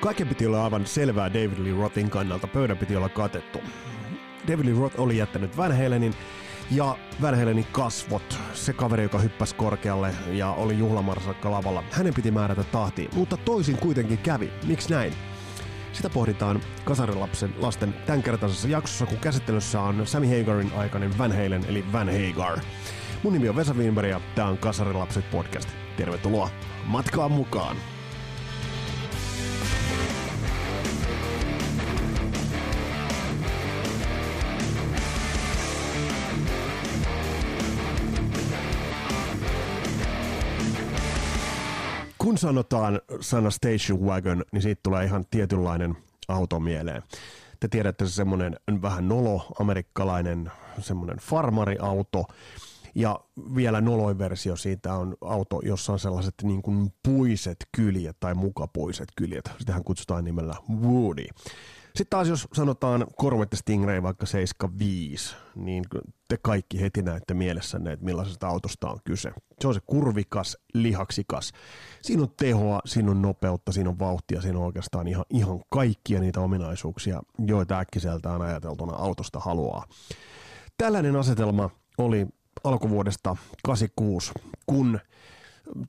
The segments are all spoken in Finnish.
Kaiken piti olla aivan selvää David Lee Rothin kannalta, pöydän piti olla katettu. David Lee Roth oli jättänyt Van Halenin ja Van Halenin kasvot, se kaveri, joka hyppäsi korkealle ja oli juhlamarsakka lavalla. Hänen piti määrätä tahtiin, mutta toisin kuitenkin kävi. Miksi näin? Sitä pohditaan Kasarilapsen lasten tämänkertaisessa jaksossa, kun käsittelyssä on Sammy Hagarin aikainen Van Halen eli Van Hagar. Mun nimi on Vesa Wienberg ja tää on Kasarilapset podcast. Tervetuloa matkaan mukaan! Kun sanotaan sana station wagon, niin siitä tulee ihan tietynlainen auto mieleen. Te tiedätte se semmoinen vähän nolo amerikkalainen semmoinen farmariauto, ja vielä noloin versio siitä on auto, jossa on sellaiset niin kuin puiset kyljet tai mukapuiset kyljet. Sitähän kutsutaan nimellä Woody. Sitten taas jos sanotaan Corvette Stingray vaikka 75, niin te kaikki heti näette mielessänne, että millaisesta autosta on kyse. Se on se kurvikas, lihaksikas. Siinä on tehoa, siinä on nopeutta, siinä on vauhtia, siinä on oikeastaan ihan, ihan kaikkia niitä ominaisuuksia, joita äkkiseltään ajateltuna autosta haluaa. Tällainen asetelma oli alkuvuodesta 86, kun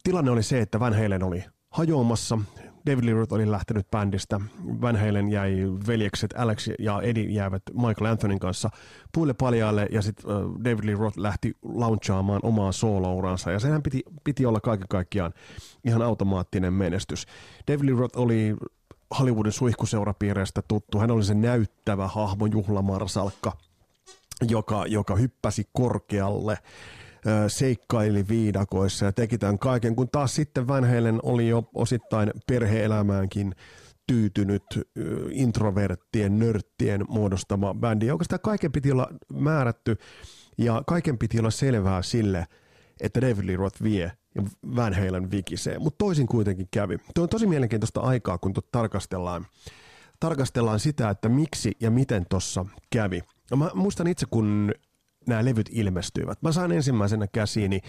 tilanne oli se, että Van Halen oli hajoamassa. David Lee Roth oli lähtenyt bändistä. Van Halen jäi veljekset Alex ja Eddie jäävät Michael Anthonyn kanssa puille paljaalle ja sitten David Lee Roth lähti launchaamaan omaa soolouransa ja senhän piti, piti olla kaiken kaikkiaan ihan automaattinen menestys. David Lee Roth oli Hollywoodin suihkuseurapiireistä tuttu. Hän oli se näyttävä hahmo, juhlamarsalkka, joka, joka hyppäsi korkealle seikkaili viidakoissa ja teki tämän kaiken, kun taas sitten Van oli jo osittain perheelämäänkin tyytynyt introverttien, nörttien muodostama bändi. Oikeastaan kaiken piti olla määrätty ja kaiken piti olla selvää sille, että David Lee Roth vie ja Van Halen vikisee, mutta toisin kuitenkin kävi. Tuo on tosi mielenkiintoista aikaa, kun tarkastellaan, tarkastellaan sitä, että miksi ja miten tuossa kävi. No mä muistan itse, kun nämä levyt ilmestyivät. Mä sain ensimmäisenä käsiini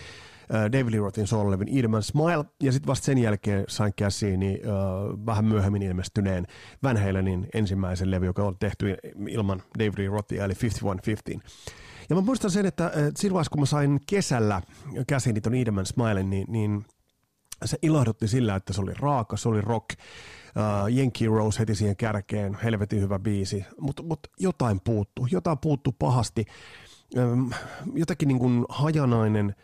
äh, David Lee Rothin soul-levyn Eat Smile, ja sitten vasta sen jälkeen sain käsiini uh, vähän myöhemmin ilmestyneen Van Halenin ensimmäisen levy, joka on tehty ilman David Lee Rothia, eli 5115. Ja mä muistan sen, että, siinä vaiheessa, kun mä sain kesällä käsiini ton Eat Smile, niin, niin se ilahdutti sillä, että se oli raaka, se oli rock, uh, Yankee Rose heti siihen kärkeen, helvetin hyvä biisi, mutta mut jotain puuttu, jotain puuttu pahasti. Jotenkin niin kuin hajanainen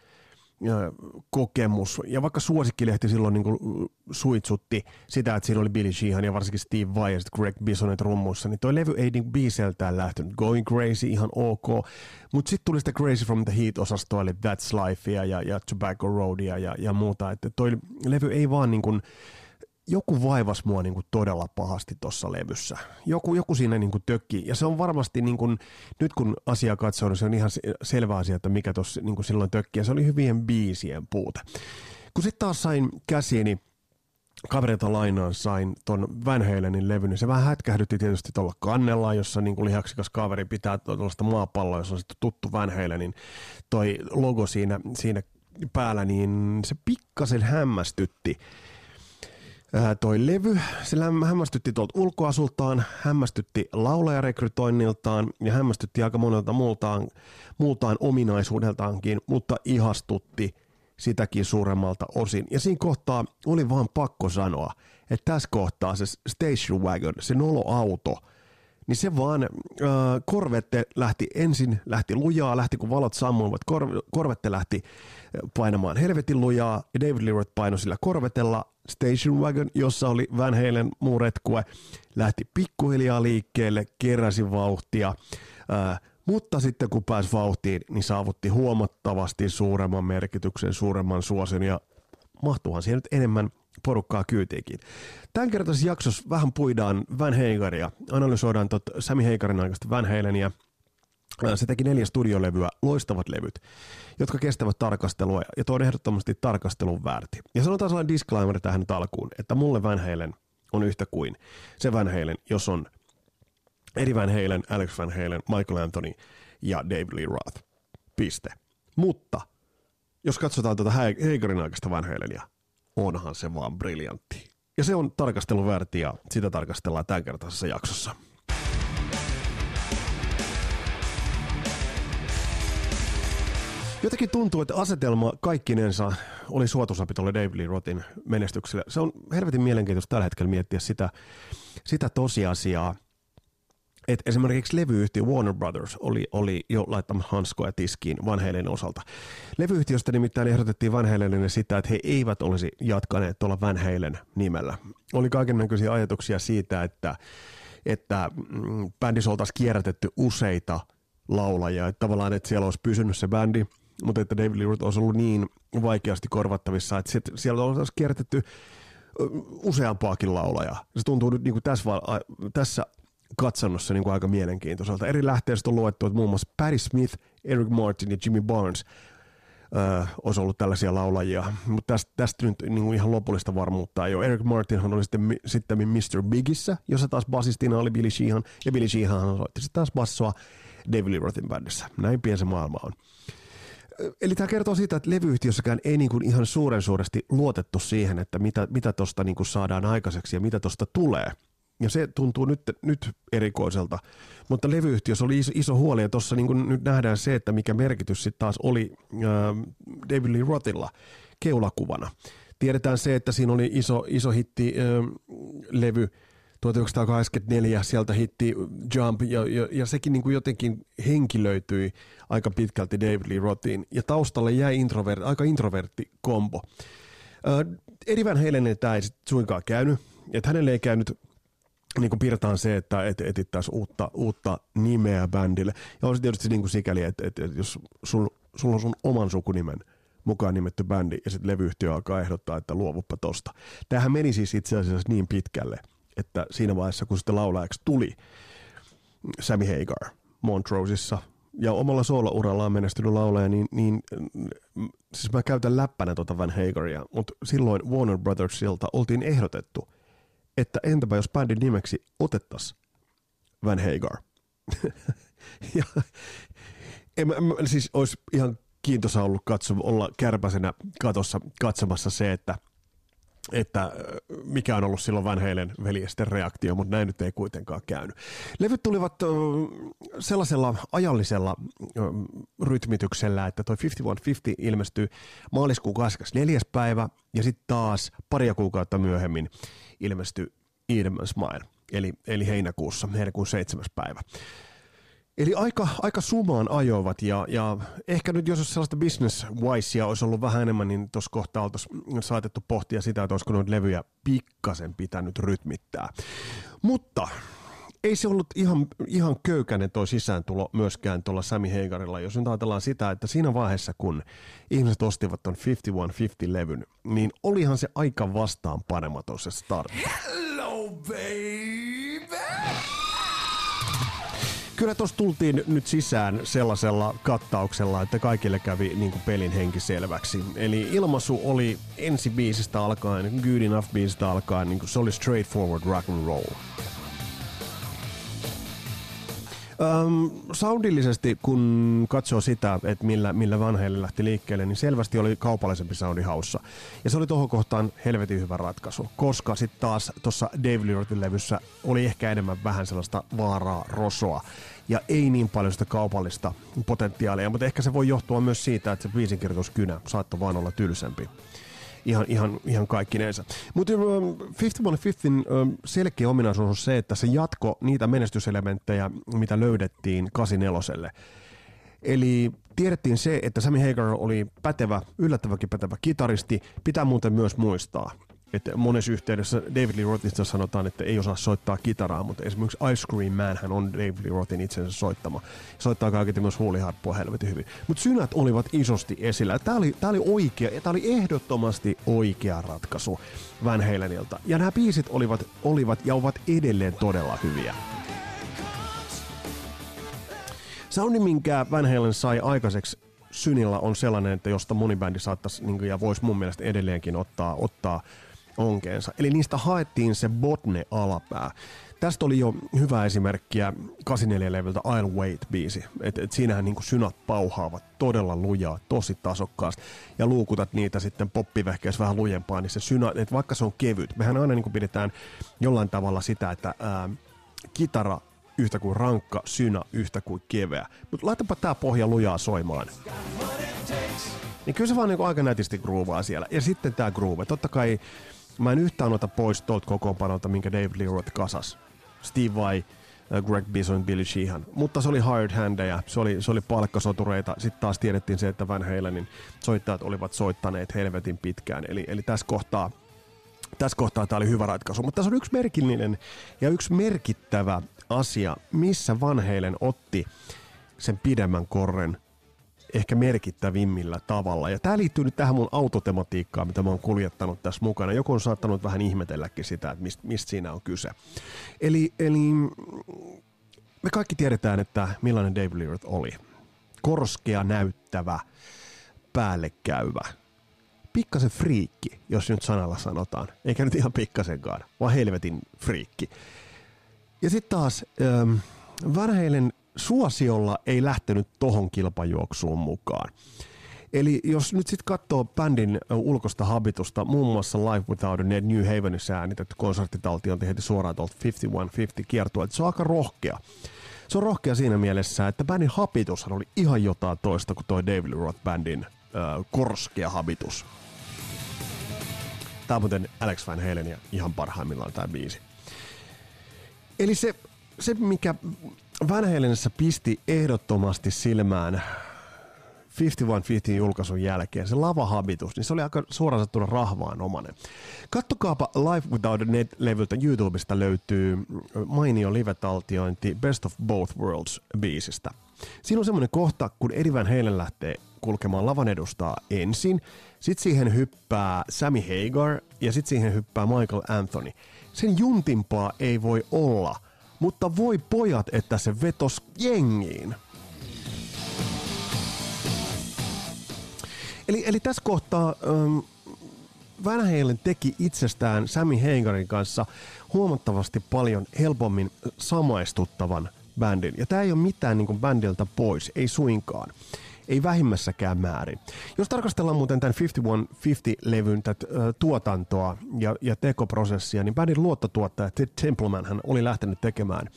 kokemus. Ja vaikka suosikkilehti silloin niin kuin suitsutti sitä, että siinä oli Billy Sheehan ja varsinkin Steve Vai ja Greg Bisonet rummuissa, niin toi levy ei niin biiseltään lähtenyt. Going Crazy ihan ok, mutta sitten tuli sitä Crazy from the Heat-osastoa, eli That's Lifea ja, ja Tobacco Roadia ja, ja muuta. Että toi levy ei vaan niin kuin, joku vaivas mua niin kuin todella pahasti tuossa levyssä. Joku, joku siinä niin kuin tökki. Ja se on varmasti, niin kuin, nyt kun asia katsoo, niin se on ihan selvä asia, että mikä tuossa niin kuin silloin tökki. Ja se oli hyvien biisien puute. Kun sitten taas sain käsiini kaverilta lainaan sain ton Van Halenin levyn, niin se vähän hätkähdytti tietysti tuolla kannella, jossa niin kuin lihaksikas kaveri pitää tuollaista maapalloa, jossa on sitten tuttu Van Halenin toi logo siinä, siinä päällä, niin se pikkasen hämmästytti toi levy. Se hämmästytti tuolta ulkoasultaan, hämmästytti laulajarekrytoinniltaan ja hämmästytti aika monelta muultaan, muultaan ominaisuudeltaankin, mutta ihastutti sitäkin suuremmalta osin. Ja siinä kohtaa oli vaan pakko sanoa, että tässä kohtaa se station wagon, se noloauto, niin se vaan, äh, korvette lähti ensin, lähti lujaa, lähti kun valot sammuivat, kor, korvette lähti painamaan helvetin lujaa, ja David Lee Roth painoi sillä korvetella, Station Wagon, jossa oli Van Halen muu retkue, lähti pikkuhiljaa liikkeelle, keräsi vauhtia, ää, mutta sitten kun pääsi vauhtiin, niin saavutti huomattavasti suuremman merkityksen, suuremman suosion ja mahtuuhan siihen nyt enemmän porukkaa kyytiikin. Tämän kertaisessa jaksossa vähän puidaan Van Hagaria, analysoidaan tot Sammy Hagarin aikaista Van Halenia, se teki neljä studiolevyä, loistavat levyt, jotka kestävät tarkastelua ja tuo on ehdottomasti tarkastelun väärti. Ja sanotaan sellainen disclaimer tähän nyt alkuun, että mulle Van Halen on yhtä kuin se Van Halen, jos on Eddie Van Halen, Alex Van Halen, Michael Anthony ja David Lee Roth. Piste. Mutta jos katsotaan tuota Heigerin aikaista Van Halenia, onhan se vaan briljantti. Ja se on tarkastelun väärti ja sitä tarkastellaan tämänkertaisessa jaksossa. Jotenkin tuntuu, että asetelma kaikkinensa oli suotuisampi tuolle David Lee Rothin menestykselle. Se on helvetin mielenkiintoista tällä hetkellä miettiä sitä, sitä tosiasiaa, että esimerkiksi levyyhtiö Warner Brothers oli, oli jo laittamassa hanskoja tiskiin Van Halen osalta. Levyyhtiöstä nimittäin ehdotettiin Van Halenille sitä, että he eivät olisi jatkaneet tuolla Van Halen nimellä. Oli kaikenlaisia ajatuksia siitä, että, että mm, bändissä oltaisiin kierrätetty useita laulajia, että tavallaan, että siellä olisi pysynyt se bändi, mutta että David Lee olisi ollut niin vaikeasti korvattavissa, että siellä olisi kierrätetty useampaakin laulajaa. Se tuntuu nyt niin kuin tässä, tässä katsannossa niin kuin aika mielenkiintoiselta. Eri lähteistä on luettu, että muun muassa Patti Smith, Eric Martin ja Jimmy Barnes öö, olisi ollut tällaisia laulajia, mutta tästä, tästä nyt niin kuin ihan lopullista varmuutta ei ole. Eric Martinhan oli sitten, sitten Mr. Bigissä, jossa taas basistina oli Billy Sheehan, ja Billy Sheehan soitti sitten taas bassoa David Lee Rothin bändissä. Näin pieni se maailma on. Eli tämä kertoo siitä, että levyyhtiössäkään ei niin kuin ihan suuren suuresti luotettu siihen, että mitä, mitä tuosta niin saadaan aikaiseksi ja mitä tuosta tulee – ja se tuntuu nyt, nyt erikoiselta. Mutta levyyhtiössä oli iso, iso huoli, ja tuossa niin nyt nähdään se, että mikä merkitys sitten taas oli äh, David Lee Rothilla keulakuvana. Tiedetään se, että siinä oli iso, iso hitti äh, levy 1984, sieltä hitti Jump, ja, ja, ja sekin niin kuin jotenkin henkilöityi aika pitkälti David Lee Rothin, ja taustalle jäi introvert, aika introvertti kombo. Äh, Eddie Van tämä ei suinkaan käynyt, että hänelle ei käynyt niin kuin piirretään se, että et, etittäisiin uutta, uutta nimeä bändille. Ja se tietysti niin kuin sikäli, että, että, jos sul, sulla on sun oman sukunimen mukaan nimetty bändi ja sitten levyyhtiö alkaa ehdottaa, että luovuppa tosta. Tämähän meni siis itse asiassa niin pitkälle, että siinä vaiheessa kun sitten laulajaksi tuli Sammy Hagar Montroseissa ja omalla soolourallaan menestynyt laulaja, niin, niin siis mä käytän läppänä tuota Van Hagaria, mutta silloin Warner Brothersilta oltiin ehdotettu – että entäpä jos bändin nimeksi otettaisiin Van Hagar. ja, en, en, siis olisi ihan kiintoisa ollut katso, olla kärpäsenä katossa katsomassa se, että, että mikä on ollut silloin Van Halen veljesten reaktio, mutta näin nyt ei kuitenkaan käynyt. Levyt tulivat sellaisella ajallisella rytmityksellä, että toi 5150 ilmestyi maaliskuun 24. päivä ja sitten taas paria kuukautta myöhemmin ilmestyi Edeman Smile, eli, eli heinäkuussa, heinäkuun seitsemäs päivä. Eli aika, aika sumaan ajoivat ja, ja ehkä nyt jos sellaista business wisea olisi ollut vähän enemmän, niin tuossa kohtaa oltaisiin saatettu pohtia sitä, että olisiko noita levyjä pikkasen pitänyt rytmittää. Mutta ei se ollut ihan, ihan köykäinen tuo sisääntulo myöskään tuolla Sami Heigarilla. Jos nyt ajatellaan sitä, että siinä vaiheessa, kun ihmiset ostivat tuon 5150-levyn, niin olihan se aika vastaan panematon se start. Hello, baby! Kyllä tuossa tultiin nyt sisään sellaisella kattauksella, että kaikille kävi niin kuin pelin henki selväksi. Eli ilmaisu oli ensi biisistä alkaen, Good Enough biisistä alkaen, niin kuin se oli straightforward rock and roll. Um, soundillisesti, kun katsoo sitä, että millä, millä vanheille lähti liikkeelle, niin selvästi oli kaupallisempi soundi haussa. Ja se oli tuohon kohtaan helvetin hyvä ratkaisu, koska sitten taas tuossa Dave Lyrtin levyssä oli ehkä enemmän vähän sellaista vaaraa, rosoa ja ei niin paljon sitä kaupallista potentiaalia, mutta ehkä se voi johtua myös siitä, että se biisinkirjoituskynä saattoi vaan olla tylsempi ihan, ihan, ihan kaikkinensa. Mutta um, 5150 um, selkeä ominaisuus on se, että se jatko niitä menestyselementtejä, mitä löydettiin 84. Eli tiedettiin se, että Sammy Hagar oli pätevä, yllättäväkin pätevä kitaristi. Pitää muuten myös muistaa, että monessa yhteydessä David Lee Rothista sanotaan, että ei osaa soittaa kitaraa, mutta esimerkiksi Ice Cream Man hän on David Lee Rothin itsensä soittama. Soittaa kaiketi myös huuliharppua helvetin hyvin. Mutta synät olivat isosti esillä. Tämä oli, tämä oli oikea, tämä oli ehdottomasti oikea ratkaisu Van Halenilta. Ja nämä biisit olivat, olivat ja ovat edelleen todella hyviä. Soundi, minkä Van Halen sai aikaiseksi synillä on sellainen, että josta monibändi saattaisi niin ja voisi mun mielestä edelleenkin ottaa, ottaa onkeensa. Eli niistä haettiin se botne-alapää. Tästä oli jo hyvä esimerkkiä 84-levyltä I'll Wait-biisi. Et, et siinähän niin synat pauhaavat todella lujaa, tosi tasokkaasti. Ja luukutat niitä sitten poppivehkeessä vähän lujempaa, niin se syna, että vaikka se on kevyt. Mehän aina niin pidetään jollain tavalla sitä, että ää, kitara yhtä kuin rankka, synä yhtä kuin keveä. Mutta laitapa tää pohja lujaa soimaan. Niin kyllä se vaan niin aika nätisti groovaa siellä. Ja sitten tää groove. Totta kai mä en yhtään ota pois tuolta kokoonpanolta, minkä David Lee Roth kasas. Steve Vai, äh, Greg Bison, Billy Sheehan. Mutta se oli hard handeja, se oli, se oli palkkasotureita. Sitten taas tiedettiin se, että Van Halenin soittajat olivat soittaneet helvetin pitkään. Eli, eli tässä kohtaa tässä kohtaa tämä oli hyvä ratkaisu. Mutta tässä on yksi merkillinen ja yksi merkittävä asia, missä Van Halen otti sen pidemmän korren ehkä merkittävimmillä tavalla. Ja tämä liittyy nyt tähän mun autotematiikkaan, mitä mä oon kuljettanut tässä mukana. Joku on saattanut vähän ihmetelläkin sitä, että mistä, mistä siinä on kyse. Eli, eli me kaikki tiedetään, että millainen Dave Lillard oli. Korskea, näyttävä, päälle käyvä. Pikkasen friikki, jos nyt sanalla sanotaan. Eikä nyt ihan pikkasenkaan, vaan helvetin friikki. Ja sitten taas ähm, Van Halen suosiolla ei lähtenyt tohon kilpajuoksuun mukaan. Eli jos nyt sitten katsoo bändin ulkoista habitusta, muun muassa Live Without a New Havenissa äänitetty konserttitaltion heti suoraan tuolta 5150 kiertua, että se on aika rohkea. Se on rohkea siinä mielessä, että bändin habitushan oli ihan jotain toista kuin toi David Roth bändin äh, korskea habitus. Tämä on muuten Alex Van Halen ja ihan parhaimmillaan tämä biisi. Eli se, se mikä Van pisti ehdottomasti silmään 5150 julkaisun jälkeen, se lavahabitus, niin se oli aika suoraan sattuna rahvaan omanen. Kattokaapa Life Without a Net-levyltä YouTubesta löytyy mainio live-taltiointi Best of Both Worlds biisistä. Siinä on semmoinen kohta, kun Eddie Van Halen lähtee kulkemaan lavan edustaa ensin, sitten siihen hyppää Sammy Hagar ja sitten siihen hyppää Michael Anthony. Sen juntimpaa ei voi olla – mutta voi pojat, että se vetos jengiin. Eli, eli tässä kohtaa ähm, Van Halen teki itsestään Sammy Hagarin kanssa huomattavasti paljon helpommin samaistuttavan bändin. Ja tämä ei ole mitään niin bändiltä pois, ei suinkaan ei vähimmässäkään määrin. Jos tarkastellaan muuten tämän 5150-levyn tätä, tuotantoa ja, ja tekoprosessia, niin bändin luottotuottaja Ted Templeman hän oli lähtenyt tekemään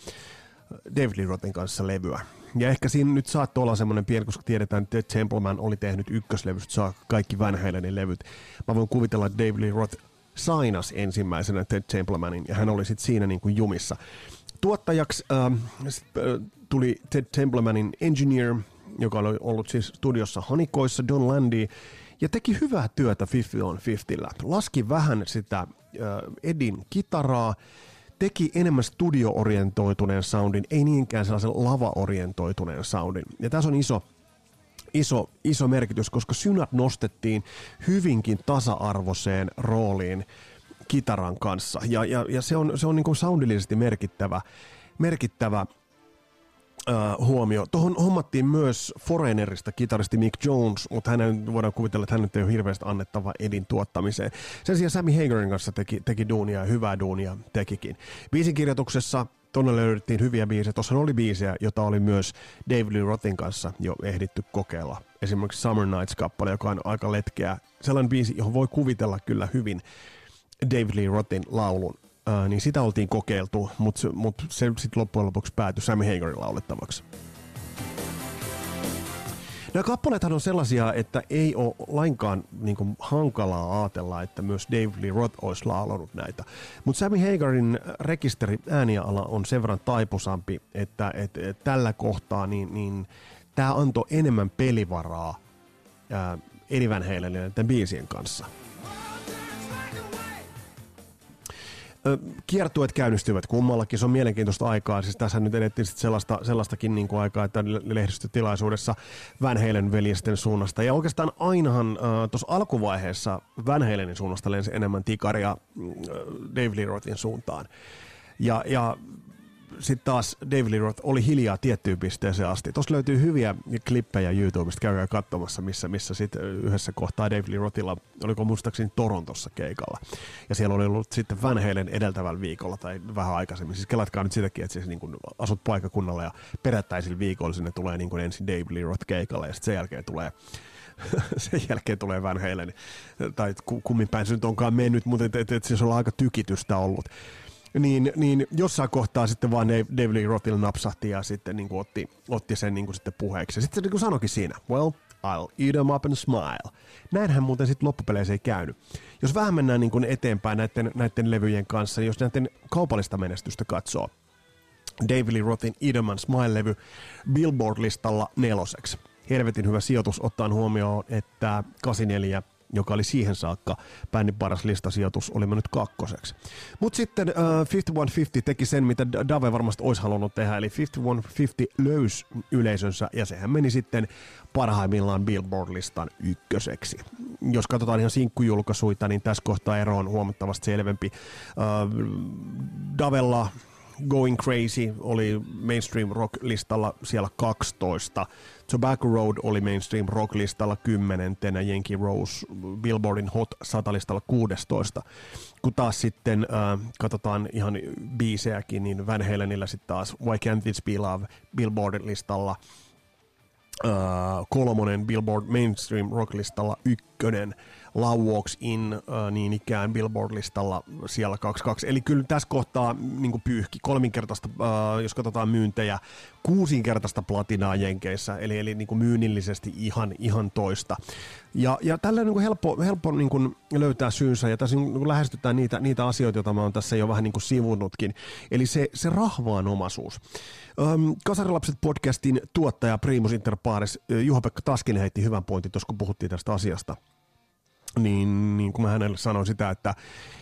David Lee Rothin kanssa levyä. Ja ehkä siinä nyt saattoi olla semmoinen pieni, koska tiedetään, että Ted Templeman oli tehnyt ykköslevystä saa kaikki Van Halenin levyt. Mä voin kuvitella, että David Lee Roth sainas ensimmäisenä Ted Templemanin ja hän oli sitten siinä niin kuin jumissa. Tuottajaksi äh, tuli Ted Templemanin engineer joka oli ollut siis studiossa Hanikoissa, Don Landy, ja teki hyvää työtä 50 on 50 Laski vähän sitä äh, Edin kitaraa, teki enemmän studio-orientoituneen soundin, ei niinkään sellaisen lava-orientoituneen soundin. Ja tässä on iso, iso, iso merkitys, koska synat nostettiin hyvinkin tasa-arvoiseen rooliin kitaran kanssa. Ja, ja, ja se on, se on niin kuin soundillisesti merkittävä, merkittävä uh, huomio. Tuohon hommattiin myös Foreignerista kitaristi Mick Jones, mutta hänen voidaan kuvitella, että hän ei ole hirveästi annettava Edin tuottamiseen. Sen sijaan Sammy Hagarin kanssa teki, teki duunia ja hyvää duunia tekikin. Biisin kirjoituksessa tuonne löydettiin hyviä biisejä. Tuossa oli biisejä, jota oli myös David Lee Rothin kanssa jo ehditty kokeilla. Esimerkiksi Summer Nights-kappale, joka on aika letkeä. Sellainen biisi, johon voi kuvitella kyllä hyvin David Lee Rothin laulun ää, niin sitä oltiin kokeiltu, mutta mut se sitten loppujen lopuksi päätyi Sammy Hagarin laulettavaksi. Nämä kappaleethan on sellaisia, että ei ole lainkaan niin kuin, hankalaa ajatella, että myös Dave Lee Roth olisi laulanut näitä. Mutta Sammy Hagarin rekisteri ääniala on sen verran taipusampi, että et, et, tällä kohtaa niin, niin tämä antoi enemmän pelivaraa ää, Eddie Van Halenille näiden biisien kanssa. Kiertueet käynnistyvät kummallakin, se on mielenkiintoista aikaa. Siis tässä nyt edettiin sit sellaista, sellaistakin niin kuin aikaa, että lehdistötilaisuudessa Van Halen veljesten suunnasta. Ja oikeastaan ainahan äh, tuossa alkuvaiheessa Van Halenin suunnasta lensi enemmän tikaria äh, Dave Lee Rothin suuntaan. Ja, ja sitten taas David Lee Roth oli hiljaa tiettyyn pisteeseen asti. Tuossa löytyy hyviä klippejä YouTubesta, käykää katsomassa, missä, missä sitten yhdessä kohtaa David Lee Rothilla, oliko muistaakseni Torontossa keikalla. Ja siellä oli ollut sitten Van Halen edeltävällä viikolla tai vähän aikaisemmin. Siis kelatkaa nyt sitäkin, että siis niin kuin asut paikakunnalla ja perättäisillä viikolla sinne tulee niin kuin ensin David Lee Roth keikalle ja sitten sen jälkeen tulee sen jälkeen tulee Van Halen, tai kummin päin se nyt onkaan mennyt, mutta et, et, et, siis on aika tykitystä ollut niin, niin jossain kohtaa sitten vaan Dave Lee Rothil napsahti ja sitten niin kuin otti, otti sen niin kuin sitten puheeksi. Sitten se niin kuin sanoikin siinä, well, I'll eat them up and smile. Näinhän muuten sitten loppupeleissä ei käynyt. Jos vähän mennään niin kuin eteenpäin näiden, näiden levyjen kanssa, niin jos näiden kaupallista menestystä katsoo, Dave Lee Rothin and Smile-levy Billboard-listalla neloseksi. Helvetin hyvä sijoitus ottaen huomioon, että 84 joka oli siihen saakka bändin paras listasijoitus, oli mennyt kakkoseksi. Mutta sitten uh, 5150 teki sen, mitä Dave varmasti olisi halunnut tehdä, eli 5150 löysi yleisönsä, ja sehän meni sitten parhaimmillaan Billboard-listan ykköseksi. Jos katsotaan ihan sinkkujulkaisuita, niin tässä kohtaa ero on huomattavasti selvempi. Uh, Davella Going Crazy oli mainstream rock-listalla siellä 12. Tobacco Road oli mainstream rock-listalla 10. Yankee Rose Billboardin Hot 100-listalla 16. Kun taas sitten äh, katsotaan ihan biisejäkin, niin Van Halenilla sitten taas Why Can't This Be Love Billboardin listalla äh, kolmonen Billboard Mainstream Rock-listalla ykkönen. Love Walks In niin ikään Billboard-listalla siellä 22. Eli kyllä tässä kohtaa niin pyyhki kolminkertaista, äh, jos katsotaan myyntejä, kuusinkertaista platinaa Jenkeissä, eli, eli niin myynnillisesti ihan, ihan toista. Ja, ja tällä on niin helppo, helppo niin kuin löytää syynsä, ja tässä niin lähestytään niitä, niitä asioita, joita mä oon tässä jo vähän niin kuin sivunutkin. Eli se, se rahvaanomaisuus. Öm, Kasarilapset podcastin tuottaja Primus Inter Pares Juha-Pekka Taskinen heitti hyvän pointin tuossa, kun puhuttiin tästä asiasta niin, niin kuin mä hänelle sanoin sitä, että,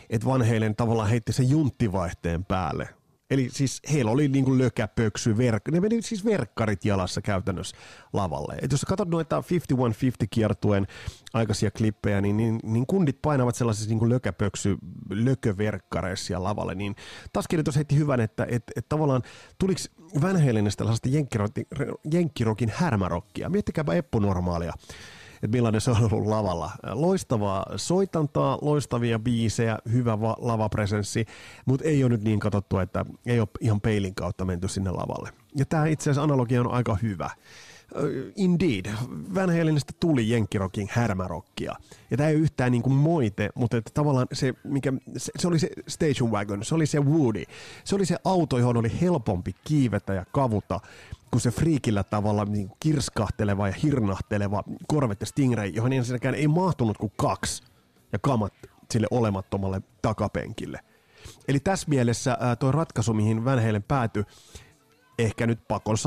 että vanheille tavallaan heitti sen junttivaihteen päälle. Eli siis heillä oli niin kuin lökäpöksy, verk- ne meni siis verkkarit jalassa käytännössä lavalle. Et jos katsot noita 5150 kiertuen aikaisia klippejä, niin, niin, niin kundit painavat sellaisissa niin kuin lökäpöksy, lököverkkareissa lavalle, niin taas kirjoitus heitti hyvän, että et, et tavallaan tuliko Van Halenista tällaista jenkkirokin härmärokkia. Miettikääpä Eppu normaalia että millainen se on ollut lavalla. Loistavaa soitantaa, loistavia biisejä, hyvä va- lavapresenssi, mutta ei ole nyt niin katsottu, että ei ole ihan peilin kautta menty sinne lavalle. Ja tämä itse asiassa analogia on aika hyvä. Indeed, Van Halenista tuli jenkkirokin härmärokkia. Ja tämä ei ole yhtään niin kuin moite, mutta että tavallaan se, mikä, se, se, oli se station wagon, se oli se Woody. Se oli se auto, johon oli helpompi kiivetä ja kavuta kuin se friikillä tavalla niin kirskahteleva ja hirnahteleva Corvette Stingray, johon ensinnäkään ei mahtunut kuin kaksi ja kamat sille olemattomalle takapenkille. Eli tässä mielessä tuo ratkaisu, mihin Van Halen päätyi, ehkä nyt pakon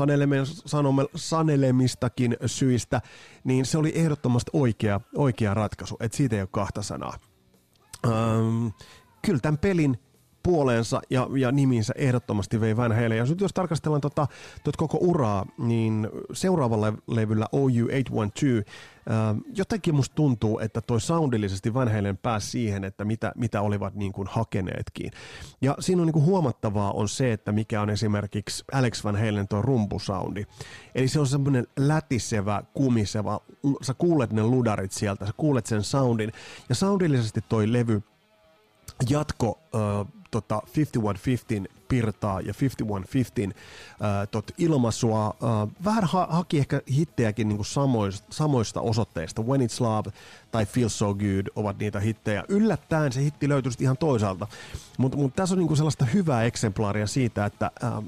sanelemistakin syistä, niin se oli ehdottomasti oikea, oikea ratkaisu, että siitä ei ole kahta sanaa. Öm, kyllä tämän pelin puoleensa ja, ja niminsä ehdottomasti vei Van Halen. Ja nyt jos tarkastellaan tota, tota koko uraa, niin seuraavalla levyllä OU812, äh, jotenkin musta tuntuu, että toi soundillisesti Van Halen pääsi siihen, että mitä, mitä olivat niin kuin hakeneetkin. Ja siinä on niin kuin huomattavaa on se, että mikä on esimerkiksi Alex Van Halen tuo rumpusoundi. Eli se on semmoinen lätisevä, kumiseva, sä kuulet ne ludarit sieltä, sä kuulet sen soundin. Ja soundillisesti toi levy jatko äh, tota 5115 pirtaa ja 5115 äh, tot ilmaisua. Äh, vähän ha- haki ehkä hittejäkin niin kuin samoista, samoista osoitteista. When It's Love tai Feel So Good ovat niitä hittejä. Yllättäen se hitti löytyy ihan toisaalta. Mutta mut tässä on niin kuin sellaista hyvää eksemplaaria siitä, että äh,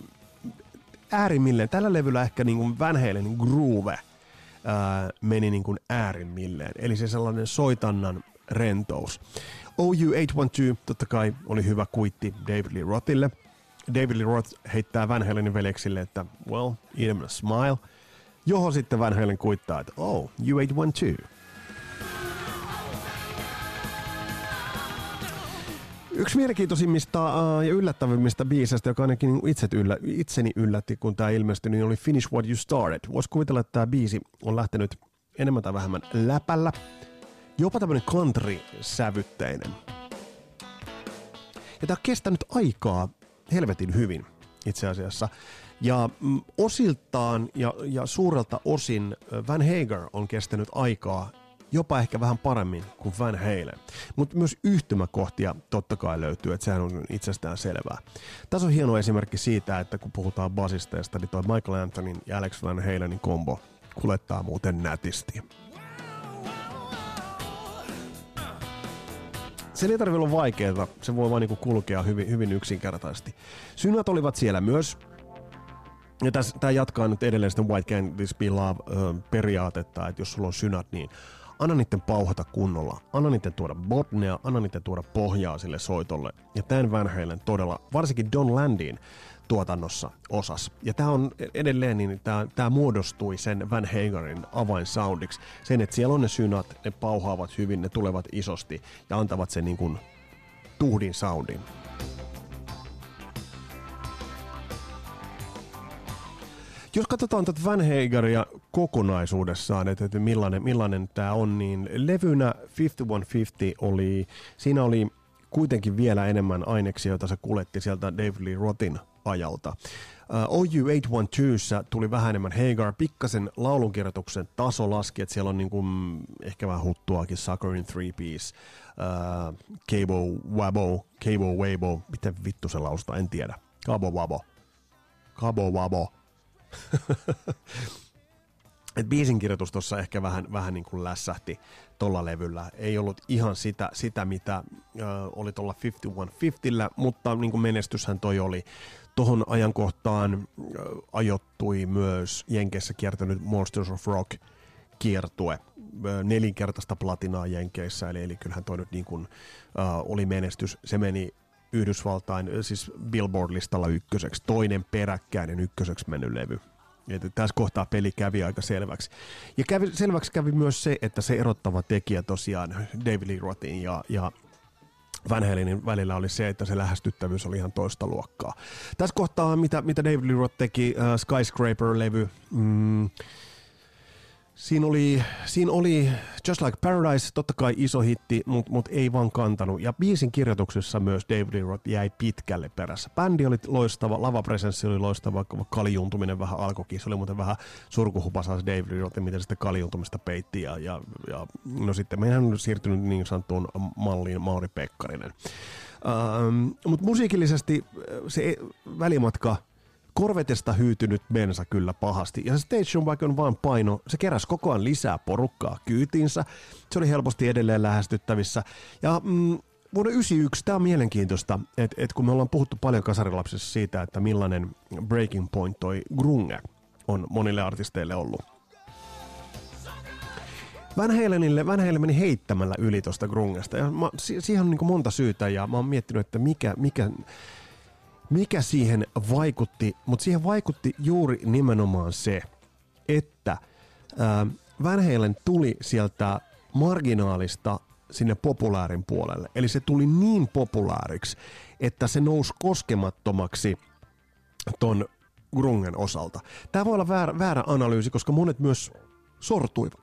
äärimmilleen, tällä levyllä ehkä niin kuin Van Halen groove äh, meni niin kuin äärimmilleen. Eli se sellainen soitannan rentous. OU812 totta kai oli hyvä kuitti David Lee Rothille. David Lee Roth heittää Van Halenin veljeksille, että well, eat a smile. Johon sitten Van Halen kuittaa, että oh, U812. Yksi mielenkiintoisimmista uh, ja yllättävimmistä biiseistä, joka ainakin itse yllä, itseni yllätti, kun tämä ilmestyi, niin oli Finish What You Started. Voisi kuvitella, että tämä biisi on lähtenyt enemmän tai vähemmän läpällä jopa tämmöinen country-sävytteinen. Ja tää on kestänyt aikaa helvetin hyvin. itse asiassa. Ja mm, osiltaan ja, ja suurelta osin Van Hager on kestänyt aikaa jopa ehkä vähän paremmin kuin Van Halen. Mutta myös yhtymäkohtia totta kai löytyy, että sehän on itsestään selvää. Tässä on hieno esimerkki siitä, että kun puhutaan basisteista, niin toi Michael Antonin ja Alex Van Halenin kombo kulettaa muuten nätisti. Se ei tarvitse olla vaikeaa, se voi vain niinku kulkea hyvin, hyvin yksinkertaisesti. Synnät olivat siellä myös, ja tämä jatkaa nyt edelleen sitä White Candice Be Love-periaatetta, että jos sulla on synät, niin anna niiden pauhata kunnolla, anna niiden tuoda botnea, anna niiden tuoda pohjaa sille soitolle. Ja tämän Van Halen todella, varsinkin Don Landin tuotannossa osas. Ja tämä on edelleen, niin tämä, muodostui sen Van Hagerin avainsoundiksi. Sen, että siellä on ne synat, ne pauhaavat hyvin, ne tulevat isosti ja antavat sen niin kuin tuhdin soundin. Jos katsotaan tätä Van Hageria kokonaisuudessaan, että, millainen, millainen tämä on, niin levynä 5150 oli, siinä oli kuitenkin vielä enemmän aineksia, joita se kuljetti sieltä Dave Lee Rothin ajalta. Uh, OU812 tuli vähän enemmän Hagar, pikkasen laulunkirjoituksen taso laski, että siellä on niin kuin, ehkä vähän huttuakin, Sucker in Three Piece, uh, Cabo Wabo, Cabo Wabo, miten vittu se lausutaan, en tiedä. Cabo Wabo. Cabo Wabo. Et biisin kirjoitus tuossa ehkä vähän, vähän niin kuin lässähti tuolla levyllä. Ei ollut ihan sitä, sitä mitä äh, oli tuolla 5150, mutta niin kuin menestyshän toi oli. Tuohon ajankohtaan äh, ajottui myös Jenkeissä kiertänyt Monsters of Rock kiertue, äh, nelinkertaista platinaa Jenkeissä, eli, eli kyllähän toi nyt niin kuin, äh, oli menestys. Se meni Yhdysvaltain, siis Billboard-listalla ykköseksi, toinen peräkkäinen ykköseksi mennyt levy. Että tässä kohtaa peli kävi aika selväksi. Ja kävi, selväksi kävi myös se, että se erottava tekijä tosiaan David Lee Rothin ja, ja Van Halenin välillä oli se, että se lähestyttävyys oli ihan toista luokkaa. Tässä kohtaa, mitä, mitä David Lee Roth teki, uh, Skyscraper-levy, mm, Siinä oli, siinä oli Just Like Paradise, totta kai iso hitti, mutta mut ei vaan kantanut. Ja biisin kirjoituksessa myös David Lee Roth jäi pitkälle perässä. Bändi oli loistava, lavapresenssi oli loistava, vaikka kaljuntuminen vähän alkoikin. Se oli muuten vähän surkuhupasaa se David Lee Roth, miten sitä kaljuntumista peitti. Ja, ja, ja no sitten meidän on siirtynyt niin sanottuun malliin Mauri Pekkarinen. Ähm, mutta musiikillisesti se välimatka Korvetesta hyytynyt bensa kyllä pahasti. Ja se Station Wagon vaan paino, se keräsi koko ajan lisää porukkaa kyytinsä. Se oli helposti edelleen lähestyttävissä. Ja mm, vuonna 1991, tämä on mielenkiintoista, että et kun me ollaan puhuttu paljon kasarilapsissa siitä, että millainen breaking point toi grunge on monille artisteille ollut. Van Halenille, Van Halen meni heittämällä yli tuosta grungesta. Ja mä, siihen on niin monta syytä ja mä oon miettinyt, että mikä, mikä mikä siihen vaikutti, mutta siihen vaikutti juuri nimenomaan se, että ää, Van Halen tuli sieltä marginaalista sinne populaarin puolelle. Eli se tuli niin populaariksi, että se nousi koskemattomaksi ton grungen osalta. Tämä voi olla väärä, väärä analyysi, koska monet myös sortuivat.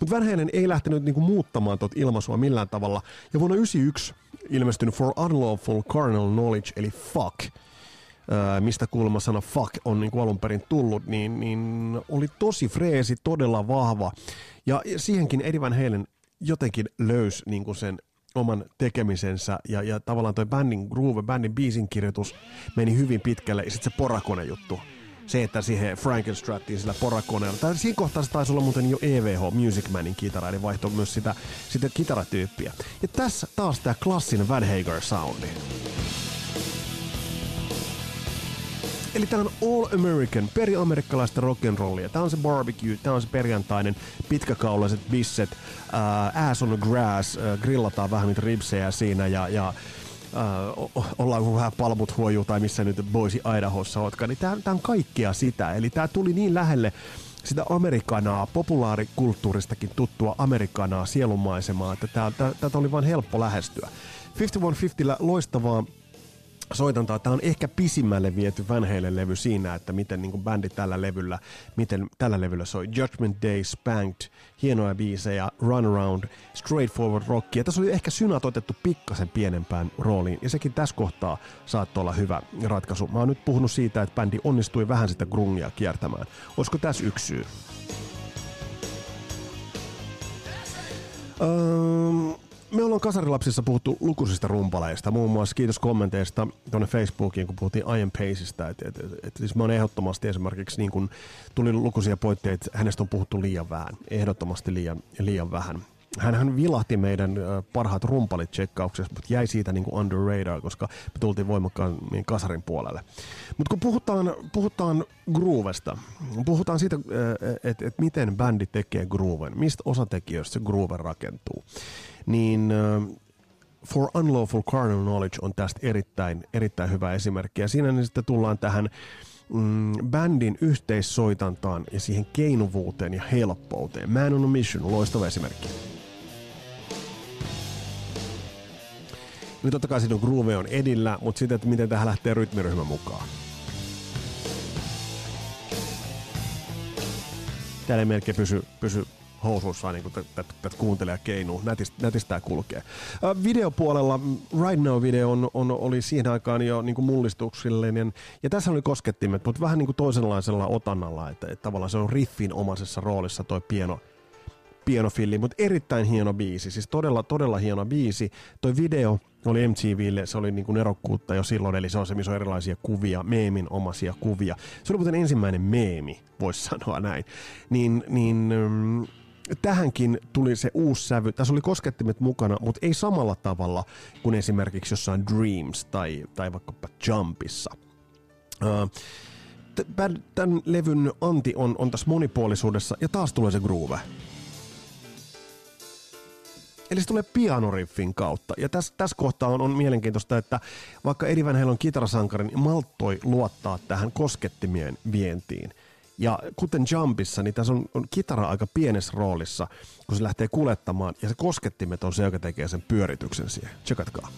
Mutta Van Halen ei lähtenyt niinku muuttamaan tuota ilmaisua millään tavalla. Ja vuonna 1991 ilmestynyt For Unlawful Carnal Knowledge, eli Fuck, mistä kuulemma sana fuck on niin kuin alun perin tullut, niin, niin oli tosi freesi, todella vahva. Ja siihenkin Eddie Van Halen jotenkin löysi niin kuin sen oman tekemisensä ja, ja tavallaan toi bändin groove, bändin biisin kirjoitus meni hyvin pitkälle ja sitten se porakone juttu. Se, että siihen Frankenstrattiin sillä porakoneella. Tai siinä kohtaa se taisi olla muuten jo EVH Music Manin kitara, eli vaihtoi myös sitä, sitä kitaratyyppiä. Ja tässä taas tämä klassinen Van Hager soundi. Eli tää on All American, periamerikkalaista rock'n'rollia. Tää on se barbecue, tää on se perjantainen, pitkäkaulaiset bisset, uh, ass on the grass, uh, grillataan vähän niitä ribsejä siinä ja, ja uh, ollaan vähän palmut huojuu tai missä nyt Boise Idahossa ootkaan, niin tää on kaikkea sitä. Eli tää tuli niin lähelle sitä amerikanaa, populaarikulttuuristakin tuttua amerikanaa sielunmaisemaa, että täältä oli vain helppo lähestyä. 5150 loistavaa soitantaa. Tämä on ehkä pisimmälle viety Van Halen levy siinä, että miten niin bändi tällä levyllä, miten tällä levyllä soi. Judgment Day, Spanked, hienoja biisejä, Runaround, Straightforward Rock. Ja tässä oli ehkä synat otettu pikkasen pienempään rooliin, ja sekin tässä kohtaa saattoi olla hyvä ratkaisu. Mä oon nyt puhunut siitä, että bändi onnistui vähän sitä grungia kiertämään. Olisiko tässä yksi syy? Um, me ollaan Kasarilapsissa puhuttu lukuisista rumpaleista, muun muassa kiitos kommenteista tuonne Facebookiin, kun puhuttiin Ian Paceista. Et, et, et, et, siis mä oon ehdottomasti esimerkiksi, niin kun tuli lukuisia pointteja, että hänestä on puhuttu liian vähän, ehdottomasti liian, liian vähän. Hänhän vilahti meidän parhaat rumpalit tsekkauksessa, mutta jäi siitä niin kuin under radar, koska me tultiin voimakkaan niin kasarin puolelle. Mutta kun puhutaan, puhutaan groovesta, puhutaan siitä, että et miten bändi tekee grooven, mistä osatekijöistä se groove rakentuu, niin For Unlawful Carnal Knowledge on tästä erittäin, erittäin hyvä esimerkki. Ja siinä niin sitten tullaan tähän mm, bändin yhteissoitantaan ja siihen keinuvuuteen ja helppouteen. Man on a Mission, loistava esimerkki. Nyt totta kai siinä groove on edillä, mutta sitten, että miten tähän lähtee rytmiryhmä mukaan. Täällä ei melkein pysy, pysy housuissa, niin kuuntelee keinuu. Nätistä, nätistä kulkee. Ä, videopuolella Right Now-video on, on, oli siihen aikaan jo niin kuin mullistuksellinen. Ja tässä oli koskettimet, mutta vähän niin kuin toisenlaisella otannalla, että, että tavallaan se on riffin omaisessa roolissa toi pieno, pienofilli, mutta erittäin hieno biisi, siis todella, todella hieno biisi. Toi video oli MTVlle, se oli niin kuin erokkuutta jo silloin, eli se on se, missä on erilaisia kuvia, meemin omaisia kuvia. Se oli muuten ensimmäinen meemi, voisi sanoa näin. Niin, niin mm, tähänkin tuli se uusi sävy. Tässä oli koskettimet mukana, mutta ei samalla tavalla kuin esimerkiksi jossain Dreams tai, tai vaikkapa Jumpissa. Tämän levyn anti on, on tässä monipuolisuudessa ja taas tulee se groove. Eli se tulee pianoriffin kautta. Ja tässä täs kohtaa on, on mielenkiintoista, että vaikka Eddie Van Halen kitarasankari niin malttoi luottaa tähän koskettimien vientiin. Ja kuten Jumpissa, niin tässä on, on kitara aika pienessä roolissa, kun se lähtee kulettamaan, ja se koskettimet on se, joka tekee sen pyörityksen siihen. Tsekatkaa.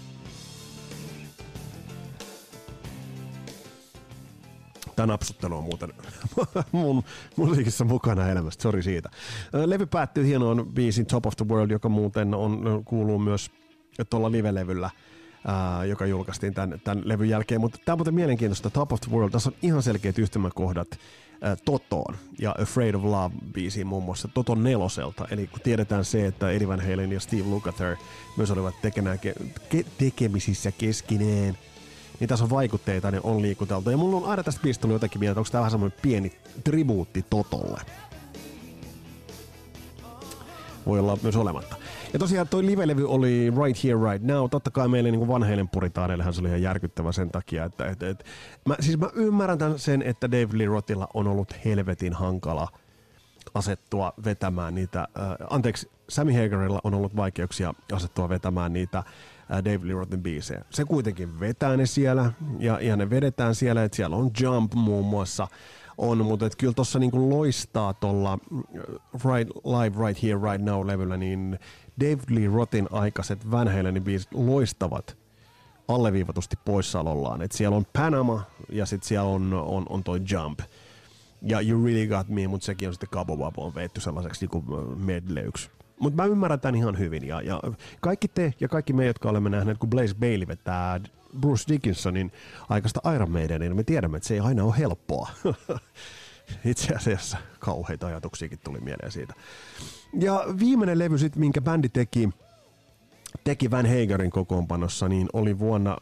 Tämä napsuttelu on muuten mun musiikissa mukana elämästä, sori siitä. Levy päättyy hienoon biisin Top of the World, joka muuten on, kuuluu myös tuolla live-levyllä, ää, joka julkaistiin tämän, tämän levyn jälkeen. Mutta tämä on muuten mielenkiintoista, Top of the World, tässä on ihan selkeät yhtymäkohdat Totoon ja Afraid of Love-biisiin muun muassa Toton neloselta. Eli kun tiedetään se, että Eddie Van Halen ja Steve Lukather myös olivat ke- tekemisissä keskineen, niin tässä on vaikutteita, niin on liikuteltu. Ja mulla on aina tästä biisistä jotenkin mieltä, onko tämä vähän semmoinen pieni tribuutti Totolle. Voi olla myös olematta. Ja tosiaan toi live-levy oli Right Here, Right Now. Totta kai meille niin vanheille puritaaneillehan se oli ihan järkyttävä sen takia, että et, et, mä, siis mä ymmärrän tämän sen, että Dave Lee Rothilla on ollut helvetin hankala asettua vetämään niitä, äh, anteeksi, Sammy Hagerilla on ollut vaikeuksia asettua vetämään niitä Dave Lee Rothin biisejä. Se kuitenkin vetää ne siellä, ja, ja ne vedetään siellä, että siellä on Jump muun muassa, on, mutta et kyllä tuossa niinku loistaa tuolla right, Live Right Here Right Now-levyllä, niin Dave Lee Rothin aikaiset Van Halenin biisit loistavat alleviivatusti poissaolollaan. Et siellä on Panama ja sitten siellä on, on, on toi Jump. Ja You Really Got Me, mutta sekin on sitten Cabo Wabo on veetty sellaiseksi niinku medleyksi. Mutta mä ymmärrän tämän ihan hyvin. Ja, ja kaikki te ja kaikki me, jotka olemme nähneet, kun Blaze Bailey vetää Bruce Dickinsonin aikaista Iron Maiden, niin me tiedämme, että se ei aina ole helppoa. Itse asiassa kauheita ajatuksiakin tuli mieleen siitä. Ja viimeinen levy sitten, minkä bändi teki, teki Van Hagerin kokoonpanossa, niin oli vuonna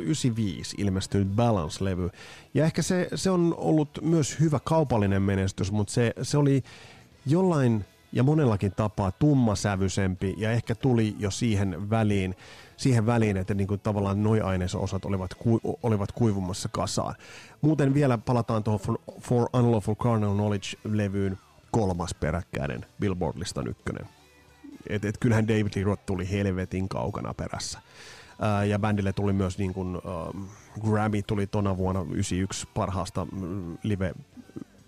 95 ilmestynyt Balance-levy. Ja ehkä se, se on ollut myös hyvä kaupallinen menestys, mutta se, se oli jollain ja monellakin tapaa tummasävyisempi ja ehkä tuli jo siihen väliin, siihen väliin että niin kuin tavallaan noi ainesosat olivat, ku, olivat kuivumassa kasaan. Muuten vielä palataan tuohon For, For Unlawful Carnal Knowledge-levyyn kolmas peräkkäinen Billboard-listan ykkönen. Et, et kyllähän David Lee Roth tuli helvetin kaukana perässä. Ää, ja bändille tuli myös niin kuin, ähm, Grammy tuli tona vuonna 91 parhaasta mm, live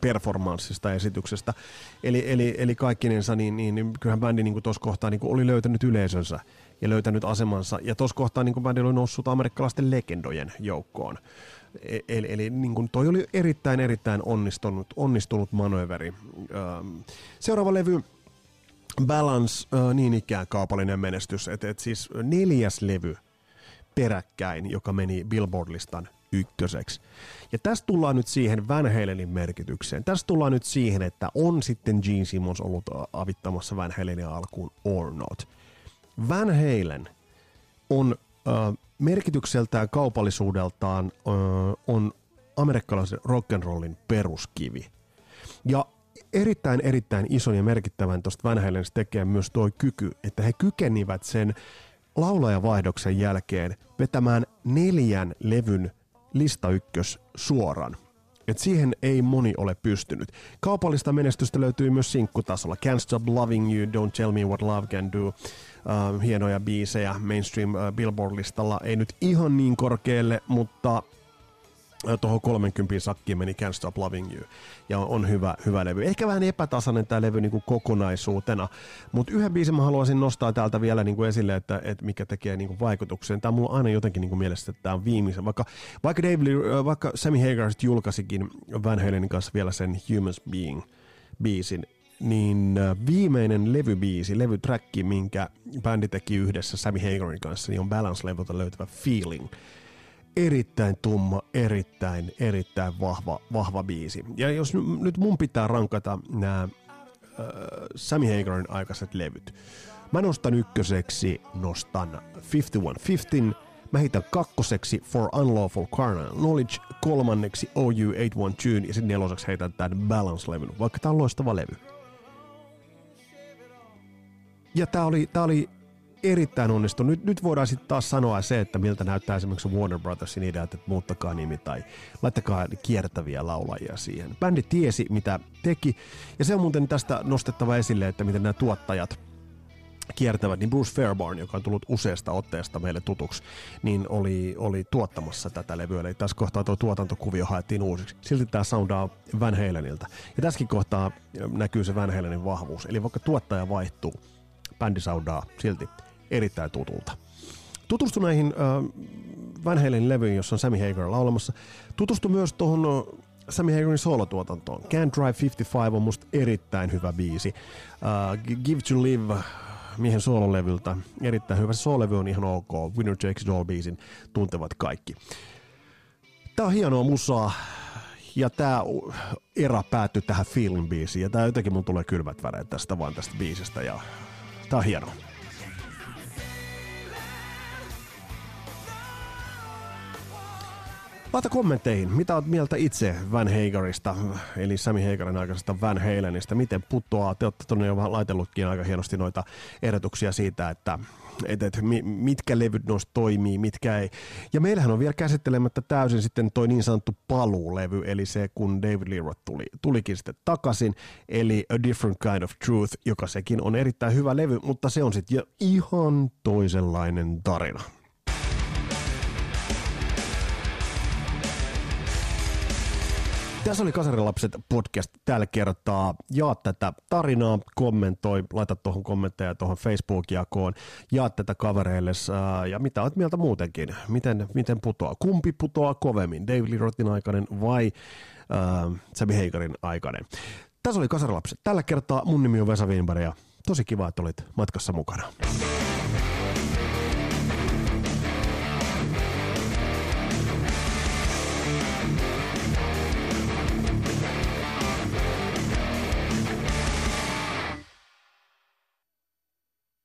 performanssista esityksestä. Eli, eli, eli kaikkinensa, niin, niin, niin kyllähän bändi niin tuossa kohtaa niin oli löytänyt yleisönsä ja löytänyt asemansa. Ja tuossa kohtaa niin bändi oli noussut amerikkalaisten legendojen joukkoon. E, eli, eli niin kuin toi oli erittäin, erittäin onnistunut, onnistunut manööveri. Seuraava levy, Balance, niin ikään kaupallinen menestys. Et, et siis neljäs levy peräkkäin, joka meni Billboard-listan ykköseksi. Ja tästä tullaan nyt siihen Van Halenin merkitykseen. Tästä tullaan nyt siihen, että on sitten Gene Simmons ollut avittamassa Van Halenin alkuun or not. Van Halen on äh, merkitykseltään kaupallisuudeltaan äh, on amerikkalaisen rock'n'rollin peruskivi. Ja erittäin erittäin ison ja merkittävän tuosta Van Halenista tekee myös tuo kyky, että he kykenivät sen laulajavaihdoksen jälkeen vetämään neljän levyn lista ykkös suoran. Et siihen ei moni ole pystynyt. Kaupallista menestystä löytyy myös sinkkutasolla. Can't Stop Loving You, Don't Tell Me What Love Can Do. Uh, hienoja biisejä mainstream uh, Billboard-listalla. Ei nyt ihan niin korkealle, mutta tuohon 30 sakkiin meni Can't Stop Loving You. Ja on hyvä, hyvä levy. Ehkä vähän epätasainen tämä levy niin kokonaisuutena, mutta yhden biisin mä haluaisin nostaa täältä vielä niin kuin esille, että, että mikä tekee niin vaikutuksen. Tämä on mulla aina jotenkin niin kuin mielestä, että tämä on viimeisen. Vaikka, vaikka, Dave, vaikka Sammy Hagar julkaisikin Van Halenin kanssa vielä sen Humans Being biisin, niin viimeinen levybiisi, levyträkki, minkä bändi teki yhdessä Sammy Hagarin kanssa, niin on Balance-levyltä löytyvä Feeling – erittäin tumma, erittäin, erittäin vahva, vahva biisi. Ja jos nyt mun pitää rankata nämä äh, Sammy Hagarin aikaiset levyt, mä nostan ykköseksi, nostan 5115, mä heitän kakkoseksi For Unlawful Carnal Knowledge, kolmanneksi OU812 ja sitten neloseksi heitän tämän Balance-levyn, vaikka tää on loistava levy. Ja tää oli, tää oli erittäin onnistunut. Nyt, nyt voidaan sitten taas sanoa se, että miltä näyttää esimerkiksi Warner Brothersin ideat, että muuttakaa nimi tai laittakaa kiertäviä laulajia siihen. Bändi tiesi, mitä teki, ja se on muuten tästä nostettava esille, että miten nämä tuottajat kiertävät, niin Bruce Fairbairn, joka on tullut useasta otteesta meille tutuksi, niin oli, oli tuottamassa tätä levyä. Eli tässä kohtaa tuo tuotantokuvio haettiin uusiksi. Silti tämä soundaa Van Halenilta. Ja tässäkin kohtaa näkyy se Van Halenin vahvuus. Eli vaikka tuottaja vaihtuu, bändi soundaa silti erittäin tutulta. Tutustu näihin äh, Van Halen levyihin, jossa on Sammy Hagar laulamassa. Tutustu myös tuohon Sammy Hagarin soolotuotantoon. Can't Drive 55 on musta erittäin hyvä biisi. Uh, Give to Live miehen soololevyltä. Erittäin hyvä. Se soololevy on ihan ok. Winner Takes All biisin tuntevat kaikki. Tää on hienoa musaa. Ja tää erä päättyi tähän film biisiin. Ja tää jotenkin mun tulee kylmät väreet tästä vaan tästä biisistä. Ja tää on hienoa. Laita kommentteihin, mitä olet mieltä itse Van Hagarista, eli Sammy Hagarin aikaisesta Van Halenista, miten putoaa? Te olette tuonne jo vähän laitellutkin aika hienosti noita ehdotuksia siitä, että et, et, mitkä levyt noista toimii, mitkä ei. Ja meillähän on vielä käsittelemättä täysin sitten toi niin sanottu paluulevy, eli se kun David Lee Roth tuli, tulikin sitten takaisin, eli A Different Kind of Truth, joka sekin on erittäin hyvä levy, mutta se on sitten jo ihan toisenlainen tarina. Tässä oli Kasarilapset podcast tällä kertaa. Jaa tätä tarinaa, kommentoi, laita tuohon kommentteja tuohon Facebook-jakoon, jaa tätä kavereille ja mitä olet mieltä muutenkin? Miten, miten putoaa? Kumpi putoaa kovemmin, David Lee aikainen vai äh, Sammy Hagerin aikainen? Tässä oli Kasarilapset tällä kertaa. Mun nimi on Vesa Wienberg ja tosi kiva, että olit matkassa mukana.